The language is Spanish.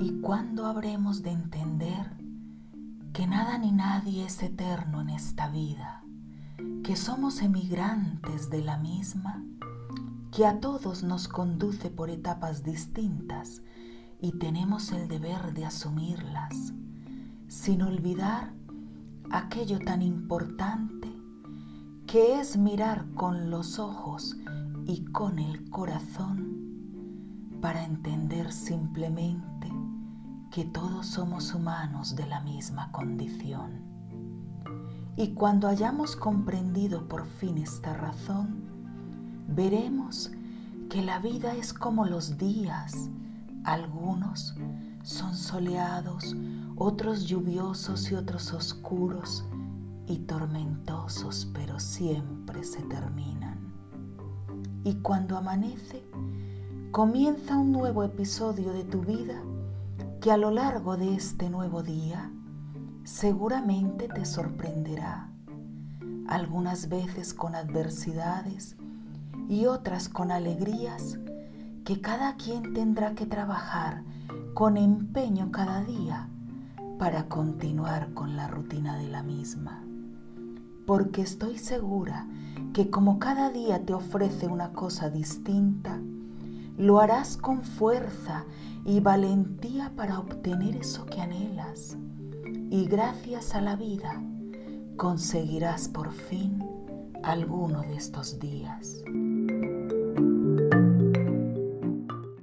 ¿Y cuándo habremos de entender que nada ni nadie es eterno en esta vida, que somos emigrantes de la misma, que a todos nos conduce por etapas distintas y tenemos el deber de asumirlas, sin olvidar aquello tan importante que es mirar con los ojos y con el corazón para entender simplemente que todos somos humanos de la misma condición. Y cuando hayamos comprendido por fin esta razón, veremos que la vida es como los días. Algunos son soleados, otros lluviosos y otros oscuros y tormentosos, pero siempre se terminan. Y cuando amanece, comienza un nuevo episodio de tu vida que a lo largo de este nuevo día seguramente te sorprenderá, algunas veces con adversidades y otras con alegrías que cada quien tendrá que trabajar con empeño cada día para continuar con la rutina de la misma. Porque estoy segura que como cada día te ofrece una cosa distinta, lo harás con fuerza y valentía para obtener eso que anhelas. Y gracias a la vida conseguirás por fin alguno de estos días.